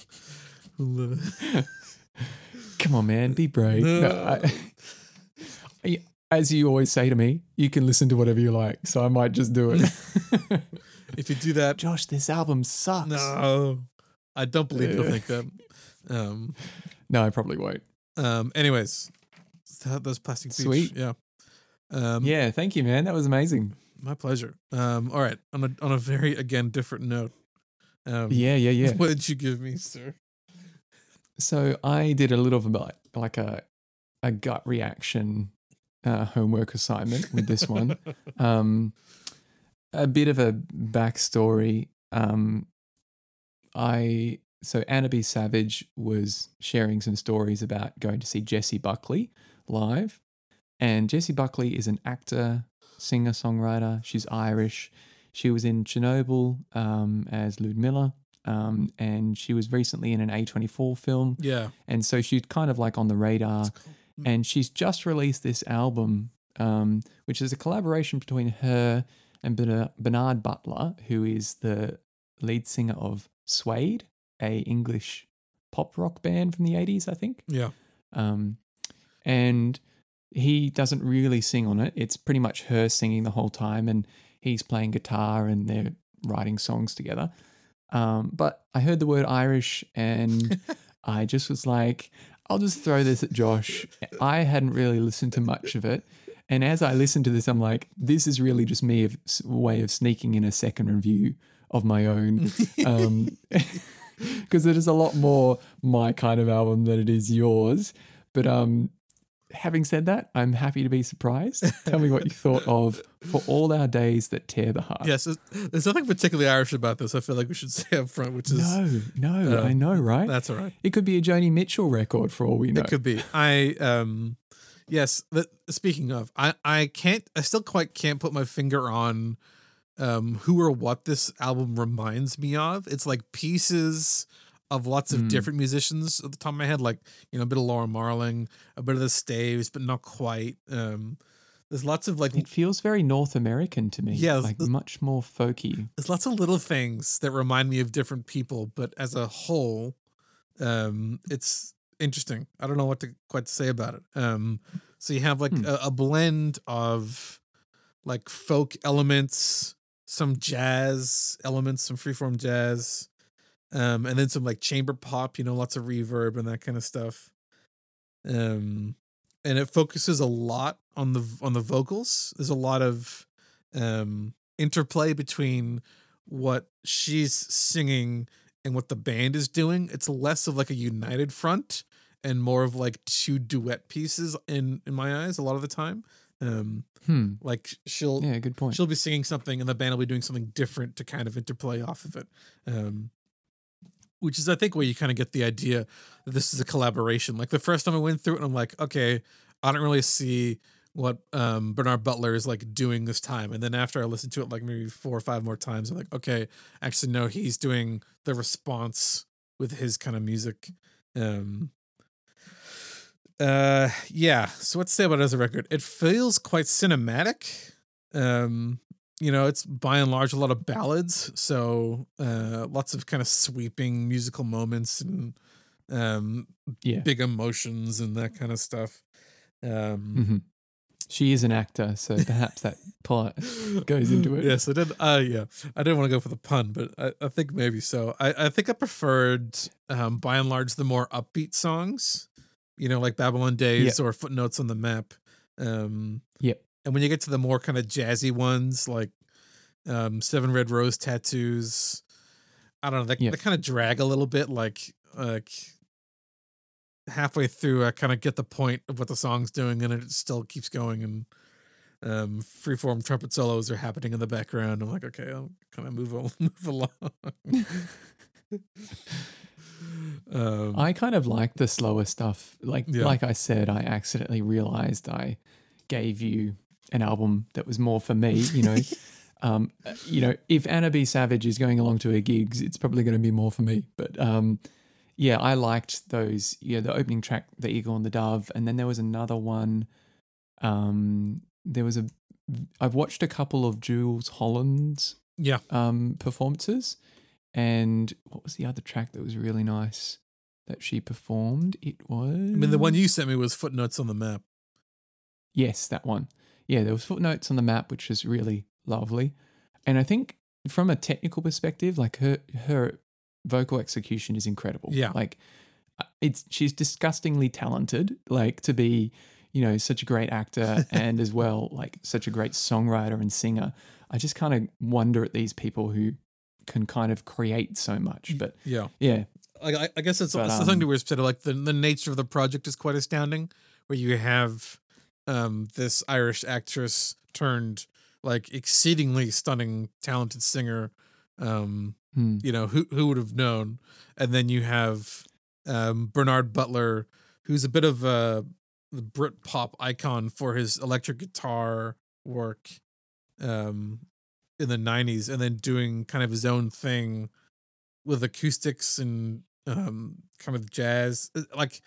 we'll uh, [LAUGHS] Come on, man, be brave. No, I- [LAUGHS] I- as you always say to me, you can listen to whatever you like, so I might just do it. [LAUGHS] if you do that, Josh, this album sucks. no, I don't believe you'll think that. Um, No, I probably won't. um, anyways, those plastic beach. Sweet. Yeah. Um, Yeah, thank you, man. That was amazing. my pleasure. Um, all right. On a, on a very, again, different note. Um, Yeah, yeah, yeah. [LAUGHS] What did you give me, sir? So I did a little of a, like a a gut reaction uh, homework assignment with this one. [LAUGHS] um, a bit of a backstory. Um, I so Anna B. Savage was sharing some stories about going to see Jessie Buckley live, and Jessie Buckley is an actor, singer, songwriter. She's Irish. She was in Chernobyl um, as Ludmilla, um, and she was recently in an A24 film, Yeah. and so she's kind of like on the radar It's called- and she's just released this album, um, which is a collaboration between her and Bernard Butler, who is the lead singer of Suede, a English pop rock band from the eighties, I think. Yeah. Um, and he doesn't really sing on it. It's pretty much her singing the whole time, and he's playing guitar, and they're writing songs together. Um, but I heard the word Irish, and [LAUGHS] I just was like, I'll just throw this at Josh. I hadn't really listened to much of it. And as I listened to this, I'm like, this is really just me of way of sneaking in a second review of my own. [LAUGHS] Um, [LAUGHS] [LAUGHS] because it is a lot more my kind of album than it is yours. But um, having said that, I'm happy to be surprised. Tell me what you thought of For All Our Days That Tear the Heart. Yes. There's, there's nothing particularly Irish about this. I feel like we should say up front, which is No, no, Uh, I know, right? that's all right. It could be a Joni Mitchell record for all we know. It could be. I um Yes. Speaking of, I I can't. I still quite can't put my finger on um who or what this album reminds me of. It's like pieces of lots of Mm. different musicians at the top of my head, like you know a bit of Laura Marling, a bit of the Staves, but not quite. Um, there's lots of like It feels very North American to me. Yeah, like much more folky. there's lots of little things that remind me of different people, but as a whole, um, it's interesting. I don't know what to quite say about it. Um, so you have like Hmm. a, a blend of like folk elements, some jazz elements, some freeform jazz, um, and then some like chamber pop. You know, lots of reverb and that kind of stuff. Um, and it focuses a lot on the on the vocals. There's a lot of um interplay between what she's singing and what the band is doing. It's less of like a united front and more of like two duet pieces in in my eyes a lot of the time. Um Hmm. like she'll Yeah, good point. she'll be singing something and the band will be doing something different to kind of interplay off of it. Um which is I think where you kind of get the idea that this is a collaboration. Like the first time I went through it, I'm like, okay, I don't really see what um Bernard Butler is like doing this time. And then after I listened to it like maybe four or five more times, I'm like, okay, actually no, he's doing the response with his kind of music. Um uh yeah, so what to say about it as a record? It feels quite cinematic. Um you know, it's by and large a lot of ballads, so uh lots of kind of sweeping musical moments and um Yeah. big emotions and that kind of stuff. Um hmm She is an actor, so perhaps that part goes into it. [LAUGHS] Yes, I did. Uh, yeah, I didn't want to go for the pun, but I, I think maybe so. I, I think I preferred, um, by and large, the more upbeat songs. You know, like Babylon Days or Footnotes on the Map. Um, Yep. and when you get to the more kind of jazzy ones, like um, Seven Red Rose Tattoos, I don't know. They, Yeah. they kind of drag a little bit. Like, like halfway through, I kind of get the point of what the song's doing, and it still keeps going. And um, freeform trumpet solos are happening in the background. I'm like, okay, I'll kind of move [LAUGHS] move along. [LAUGHS] [LAUGHS] um, I kind of like the slower stuff. Like Yeah. like I said, I accidentally realized I gave you an album that was more for me, you know. [LAUGHS] um, you know, if Anna B. Savage is going along to her gigs, it's probably going to be more for me. But um, yeah, I liked those. Yeah, the opening track, "The Eagle and the Dove," and then there was another one. Um, there was a. I've watched a couple of Jools Holland's yeah, um, performances. And what was the other track that was really nice that she performed? It was. I mean, the one you sent me was Footnotes on the Map. Yes, that one. Yeah, there was footnotes on the map, which was really lovely. And I think from a technical perspective, like her her vocal execution is incredible. Yeah. Like it's she's disgustingly talented, like to be, you know, such a great actor [LAUGHS] and as well like such a great songwriter and singer. I just kind of wonder at these people who can kind of create so much. But Yeah, yeah, I, I guess it's, But, it's something um, to where it's sort like the the nature of the project is quite astounding. Where you have um this Irish actress turned like exceedingly stunning, talented singer. Um, Hmm. you know who who would have known and then you have um bernard butler who's a bit of a the brit pop icon for his electric guitar work um in the 90s and then doing kind of his own thing with acoustics and um kind of jazz Uh, like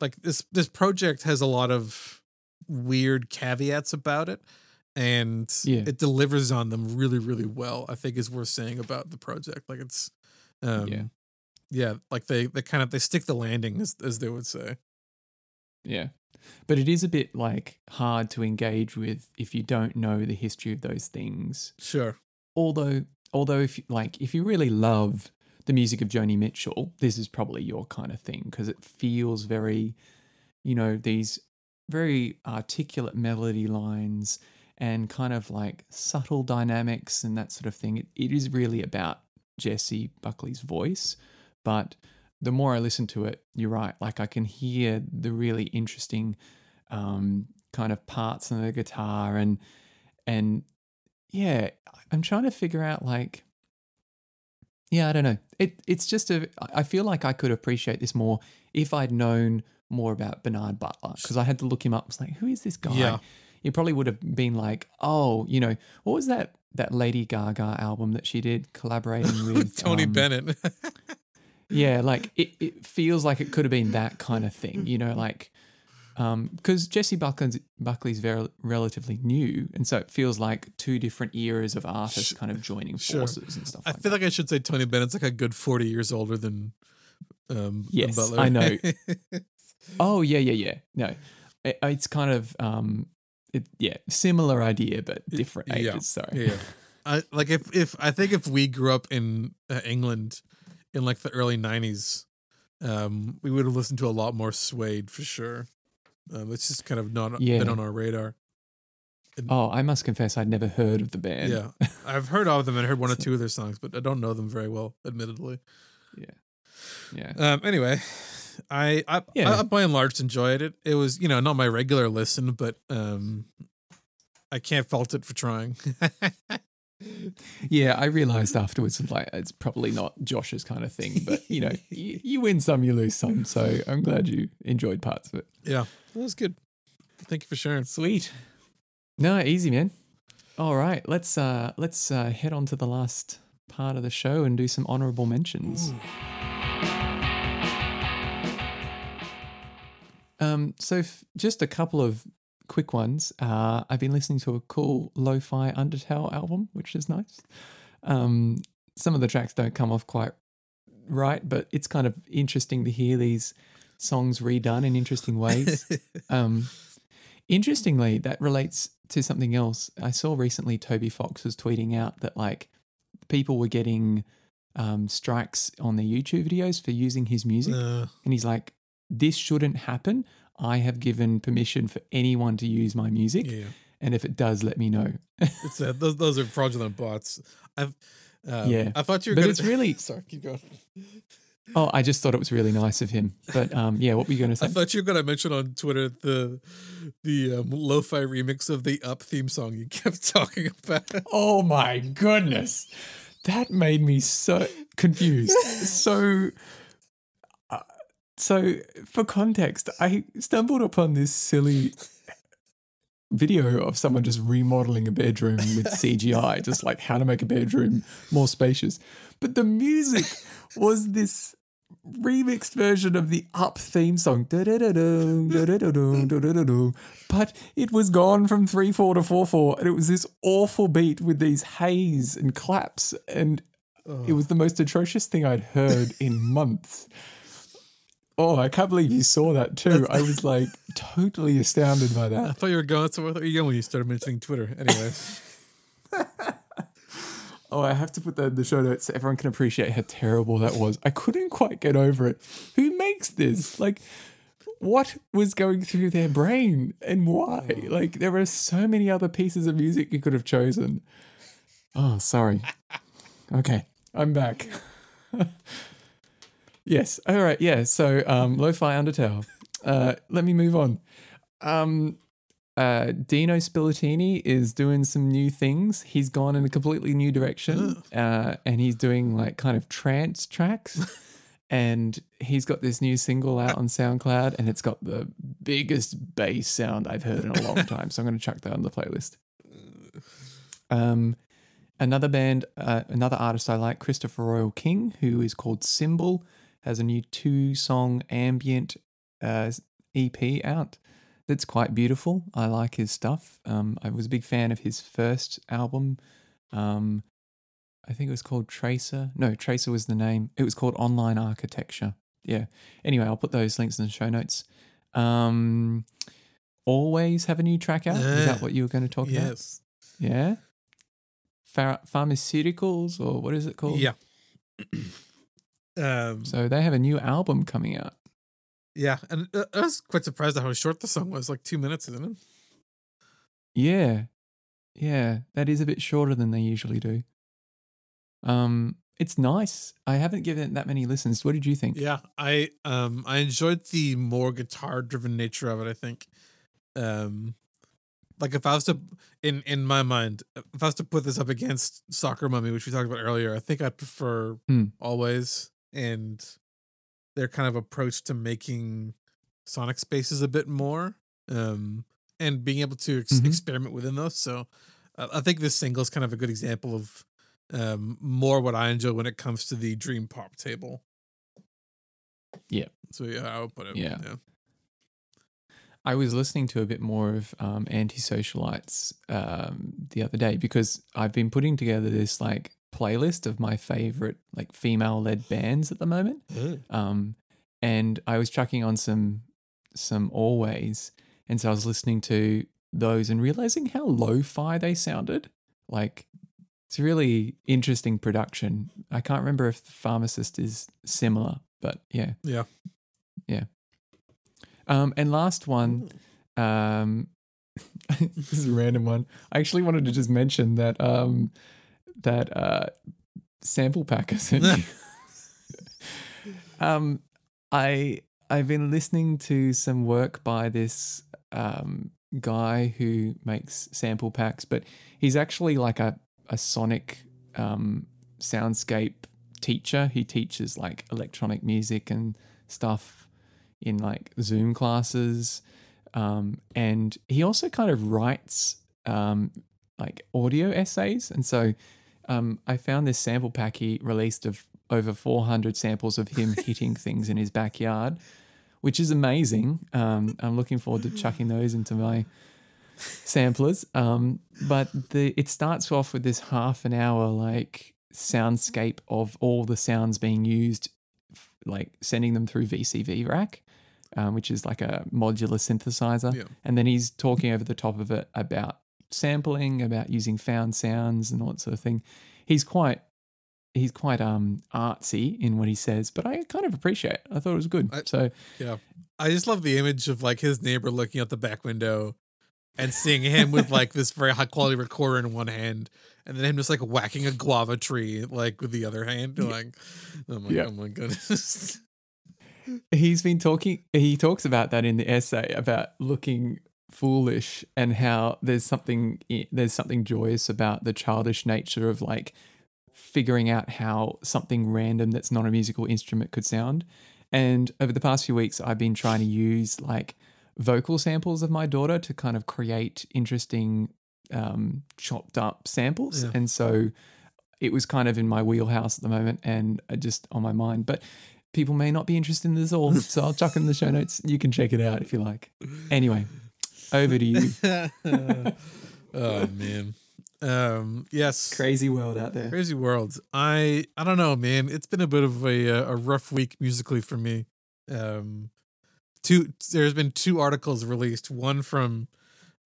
like this this project has a lot of weird caveats about it and Yeah. it delivers on them really really well i think is worth saying about the project like it's um Yeah. yeah like they they kind of they stick the landing as as they would say Yeah. But it is a bit like hard to engage with if you don't know the history of those things. sure Although although if you- like if you really love the music of Joni Mitchell, this is probably your kind of thing because it feels very you know these very articulate melody lines and kind of like subtle dynamics and that sort of thing. It, it is really about Jessie Buckley's voice, but the more I listen to it, you're right. Like I can hear the really interesting um, kind of parts on the guitar and and yeah, I'm trying to figure out like yeah, I don't know. It it's just a I feel like I could appreciate this more if I'd known more about Bernard Butler because I had to look him up. I was like, who is this guy? Yeah. You probably would have been like, oh, you know, what was that that Lady Gaga album that she did collaborating [LAUGHS] with Tony um, Bennett. [LAUGHS] Yeah, like it, it feels like it could have been that kind of thing, you know, like because Jessie Buckley's, Buckley's very relatively new, and so it feels like two different eras of artists kind of joining Sure. forces and stuff. I like feel like I should say Tony Bennett's like a good forty years older than um than Yes, Butler. I know. [LAUGHS] Oh yeah, yeah, yeah. No, it, it's kind of um, it, yeah, similar idea but different yeah, ages. Sorry. yeah. I like if if I think if we grew up in uh, England in like the early '90s, um, we would have listened to a lot more Suede for sure. Um, it's just kind of not Yeah. been on our radar. Oh, I must confess, I'd never heard of the band. Yeah, [LAUGHS] I've heard of them and heard one or two of their songs, but I don't know them very well, admittedly. yeah. Um, anyway, I I, Yeah. I by and large enjoyed it. It was you know not my regular listen, but um, I can't fault it for trying. [LAUGHS] Yeah, I realized afterwards, like it's probably not Josh's kind of thing, but you know, [LAUGHS] you, you win some, you lose some. So I'm glad you enjoyed parts of it. yeah, that was good. Thank you for sharing. Sweet. No, easy, man. All right, let's uh let's uh, head on to the last part of the show and do some honorable mentions. Um, so f- just a couple of quick ones. Uh, I've been listening to a cool lo-fi Undertale album, which is nice. Um, some of the tracks don't come off quite right, but it's kind of interesting to hear these songs redone in interesting ways. [LAUGHS] um, interestingly, that relates to something else. I saw recently Toby Fox was tweeting out that like people were getting um, strikes on their YouTube videos for using his music. Uh, And he's like, this shouldn't happen. I have given permission for anyone to use my music. yeah, And if it does, let me know. [LAUGHS] it's uh, those those are fraudulent bots. I've um, Yeah. I thought you were. But it's [LAUGHS] really- sorry. Keep going. oh, I just thought it was really nice of him. But um, yeah, what were you going to say? I thought you were gonna mention on Twitter the the um, lo-fi remix of the Up theme song you [LAUGHS] kept talking about. oh my goodness. That made me so confused. so, so for context, I stumbled upon this silly video of someone just remodeling a bedroom with [LAUGHS] CGI, just like how to make a bedroom more spacious. But the music was this remixed version of the Up theme song. But it was gone from 3 4 to 4 4, and it was this awful beat with these haze and claps, and it was the most atrocious thing I'd heard in months. Oh, I can't believe you saw that too. I was [LAUGHS] like totally astounded by that. I thought you were going somewhere. Where you going when you started mentioning Twitter? Anyway, [LAUGHS] Oh, I have to put that in the show notes so everyone can appreciate how terrible that was. I couldn't quite get over it. Who makes this? Like, what was going through their brain and why? Oh. Like, there are so many other pieces of music you could have chosen. Oh, sorry. [LAUGHS] Okay, I'm back. Yes. All right. Yeah. So, um, Lo-Fi Undertale. Uh, let me move on. Um, uh, Dino Spiluttini is doing some new things. He's gone in a completely new direction, uh, and he's doing like kind of trance tracks. [LAUGHS] and he's got this new single out on SoundCloud, and it's got the biggest bass sound I've heard in a long time. So I'm going to chuck that on the playlist. Um, another band, uh, another artist I like, Christopher Royal King, who is called Symbol, has a new two-song ambient uh, EP out that's quite beautiful. I like his stuff. Um, I was a big fan of his first album. Um, I think it was called Tracer. No, Tracer was the name. It was called Online Architecture. Yeah. Anyway, I'll put those links in the show notes. Um, Alvvays have a new track out. Is that what you were going to talk about? yes, Yeah. Phar- pharmaceuticals, or what is it called? yeah. [CLEARS THROAT] um, So they have a new album coming out. yeah, and I was quite surprised at how short the song was. Like two minutes, isn't it? Yeah. Yeah, that is a bit shorter than they usually do. Um it's nice. I haven't given it that many listens. What did you think? Yeah, I um I enjoyed the more guitar driven nature of it. I think, um, like if I was to in in my mind, if I was to put this up against Soccer Mummy, which we talked about earlier, I think I'd prefer Hmm. Alvvays and their kind of approach to making sonic spaces a bit more um and being able to ex- Mhm. experiment within those so uh, i think this single is kind of a good example of um more what i enjoy when it comes to the dream pop table Yeah. so yeah i would put it Yeah. yeah I was listening to a bit more of um, Antisocialites um, the other day because I've been putting together this like playlist of my favorite like female-led bands at the moment. Um, and I was chucking on some some Alvvays, and so I was listening to those and realizing how lo-fi they sounded. Like it's a really interesting production. I can't remember if the Pharmacist is similar, but yeah, yeah yeah. Um, and last one, um, [LAUGHS] this is a random one. I actually wanted to just mention that um, that uh, sample pack I sent you. [LAUGHS] um, I I've been listening to some work by this um, guy who makes sample packs, but he's actually like a a sonic um, soundscape teacher. He teaches like electronic music and stuff in like Zoom classes. Um, and he also kind of writes um, like audio essays. And so um, I found this sample pack he released of over 400 samples of him [LAUGHS] hitting things in his backyard, which is amazing. Um, I'm looking forward to chucking those into my samplers. Um, but the it starts off with this half an hour like soundscape of all the sounds being used, like sending them through VCV rack, um, which is like a modular synthesizer. Yeah. And then he's talking over the top of it about sampling, about using found sounds and all that sort of thing. He's quite he's quite um artsy in what he says, but I kind of appreciate. It. I thought it was good. I- so Yeah. I just love the image of like his neighbor looking out the back window and seeing him with [LAUGHS] like this very high quality recorder in one hand and then him just like whacking a guava tree like with the other hand. Like, oh my, Yeah. oh my goodness. [LAUGHS] he's been talking he talks about that in the essay about looking foolish and how there's something there's something joyous about the childish nature of like figuring out how something random that's not a musical instrument could sound. And over the past few weeks I've been trying to use like vocal samples of my daughter to kind of create interesting um, chopped up samples. Yeah. and so it was kind of in my wheelhouse at the moment and uh, just on my mind. But people may not be interested in this all. So i'll chuck in the show notes. You can check it out if you like. Anyway over to you [LAUGHS] oh man. Um yes. crazy world out there Crazy world. I I don't know, man. It's been a bit of a uh, a rough week musically for me. Um, two there's been two articles released. One from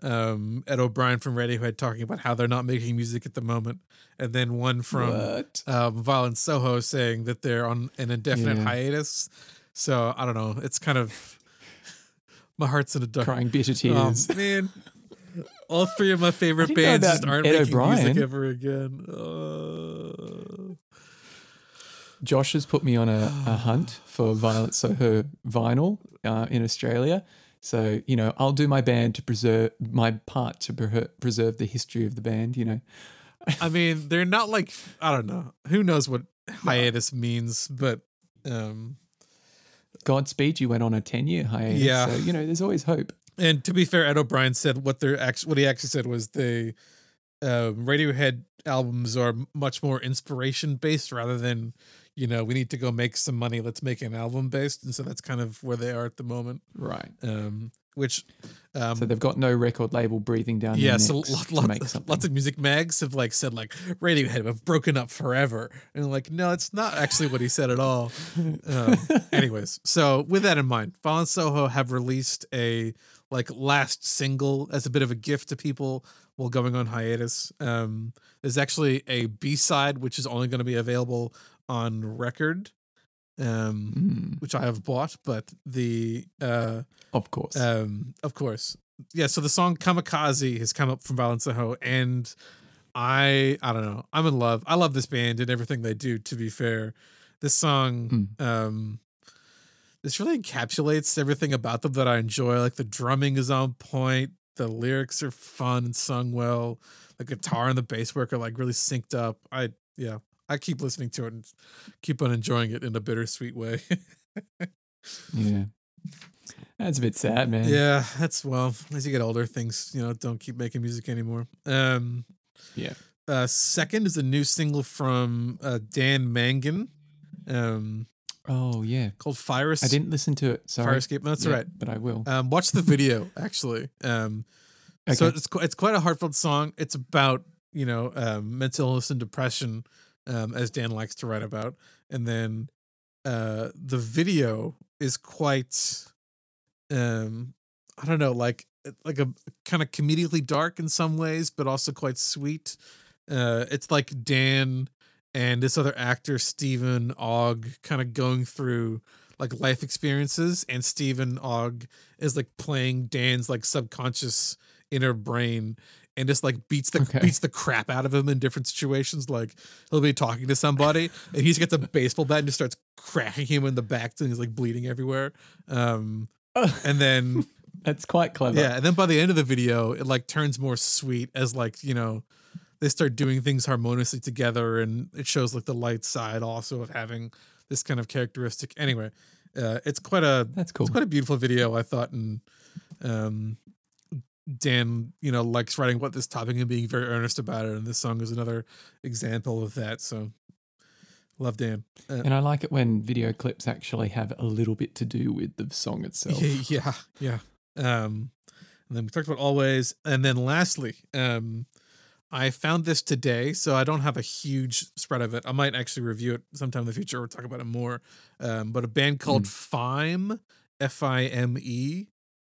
um Ed O'Brien from Radiohead talking about how they're not making music at the moment, and then one from what um, Violent Soho saying that they're on an indefinite Yeah. hiatus. So I don't know. It's kind of my heart's in a dark. crying bitter Oh, tears [LAUGHS] man. All three of my favorite bands just aren't Ed making music O'Brien. ever again. Uh, josh has put me on a, a hunt for violent soho vinyl uh, in australia so you know i'll do my band to preserve my part to pre- preserve the history of the band you know [LAUGHS] I mean, they're not like I don't know. Who knows what hiatus means, but um godspeed you went on a 10 year hiatus Yeah. so you know there's always hope and to be fair, Ed O'Brien said what they're actually what he actually said was the um, Radiohead albums are much more inspiration based rather than you know we need to go make some money. Let's make an album based, and so that's kind of where they are at the moment. right Um, which um, so they've got no record label breathing down yeah, their so lot, to lot- make [LAUGHS] something lots of music mags have like said like Radiohead have broken up forever, and like no, it's not actually what he said at all. [LAUGHS] Um, anyways, so with that in mind, Violent Soho have released a like last single as a bit of a gift to people while going on hiatus. Um, there's actually a B side which is only going to be available on record, um, Mm, which I have bought, but the uh, of course um, of course. Yeah, so the song Kamikaze has come up from Soho, and I I don't know. I'm in love. I love this band and everything they do, to be fair. This song um this really encapsulates everything about them that I enjoy. Like the drumming is on point, the lyrics are fun and sung well, the guitar and the bass work are like really synced up. I yeah, I keep listening to it and keep on enjoying it in a bittersweet way. Yeah. That's a bit sad, man. Yeah, that's well. As you get older, things you know don't keep making music anymore. Um, Yeah. uh, second is a new single from uh, Dan Mangan, um, Oh yeah. called Fire. I didn't listen to it. Sorry. Fire Escape. No, that's Yeah, right. But I will. Um, watch the video actually. Um, so it's it's quite a heartfelt song. It's about you know um, mental illness and depression, um, as Dan likes to write about, and then uh, the video is quite, um, I don't know, like like a kind of comedically dark in some ways, but also quite sweet. Uh, it's like Dan and this other actor Stephen Ogg kind of going through like life experiences, and Stephen Ogg is like playing Dan's like subconscious inner brain and just like beats the Okay. beats the crap out of him in different situations. Like he'll be talking to somebody and he just gets a baseball bat and just starts cracking him in the back and he's like bleeding everywhere. Um [LAUGHS] and then That's quite clever. yeah, and then by the end of the video, it like turns more sweet as like, you know, they start doing things harmoniously together and it shows like the light side also of having this kind of characteristic. Anyway, uh it's quite a That's cool. it's quite a beautiful video, I thought, and um, Dan, you know, likes writing about this topic and being very earnest about it, and this song is another example of that. So, love Dan. Uh, And I like it when video clips actually have a little bit to do with the song itself. yeah, yeah. Um, and then we talked about Alvvays, and then lastly, um, I found this today, so I don't have a huge spread of it. I might actually review it sometime in the future or talk about it more. Um, but a band called Fime, F I M E.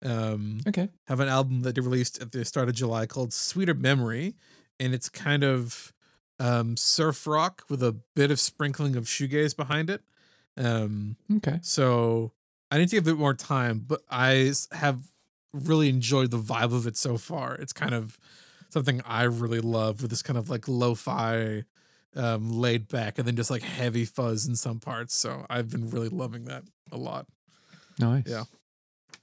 Um, Okay. have an album that they released at the start of July called Sweeter Memory, and it's kind of um, surf rock with a bit of sprinkling of shoegaze behind it. Um, Okay. so I need to give it more time, but I have really enjoyed the vibe of it so far. It's kind of something I really love with this kind of like lo-fi, um, laid back, and then just like heavy fuzz in some parts. So I've been really loving that a lot. Nice. Yeah.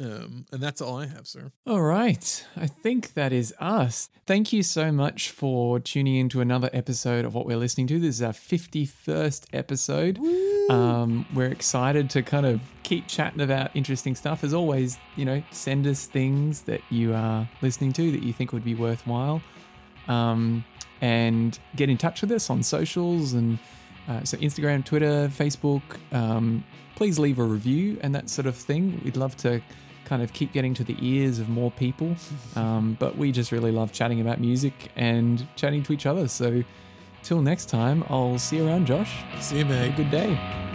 Um, and that's all I have, sir. All right. I think that is us. Thank you so much for tuning in to another episode of what we're listening to. This is our 51st episode. Um, we're excited to kind of keep chatting about interesting stuff. As always, you know, send us things that you are listening to that you think would be worthwhile. Um, and get in touch with us on socials and uh, so Instagram, Twitter, Facebook. Um, please leave a review and that sort of thing. We'd love to kind of keep getting to the ears of more people. Um, [LAUGHS] but we just really love chatting about music and chatting to each other. So till next time, I'll see you around, Josh. See you, Have a mate. good day.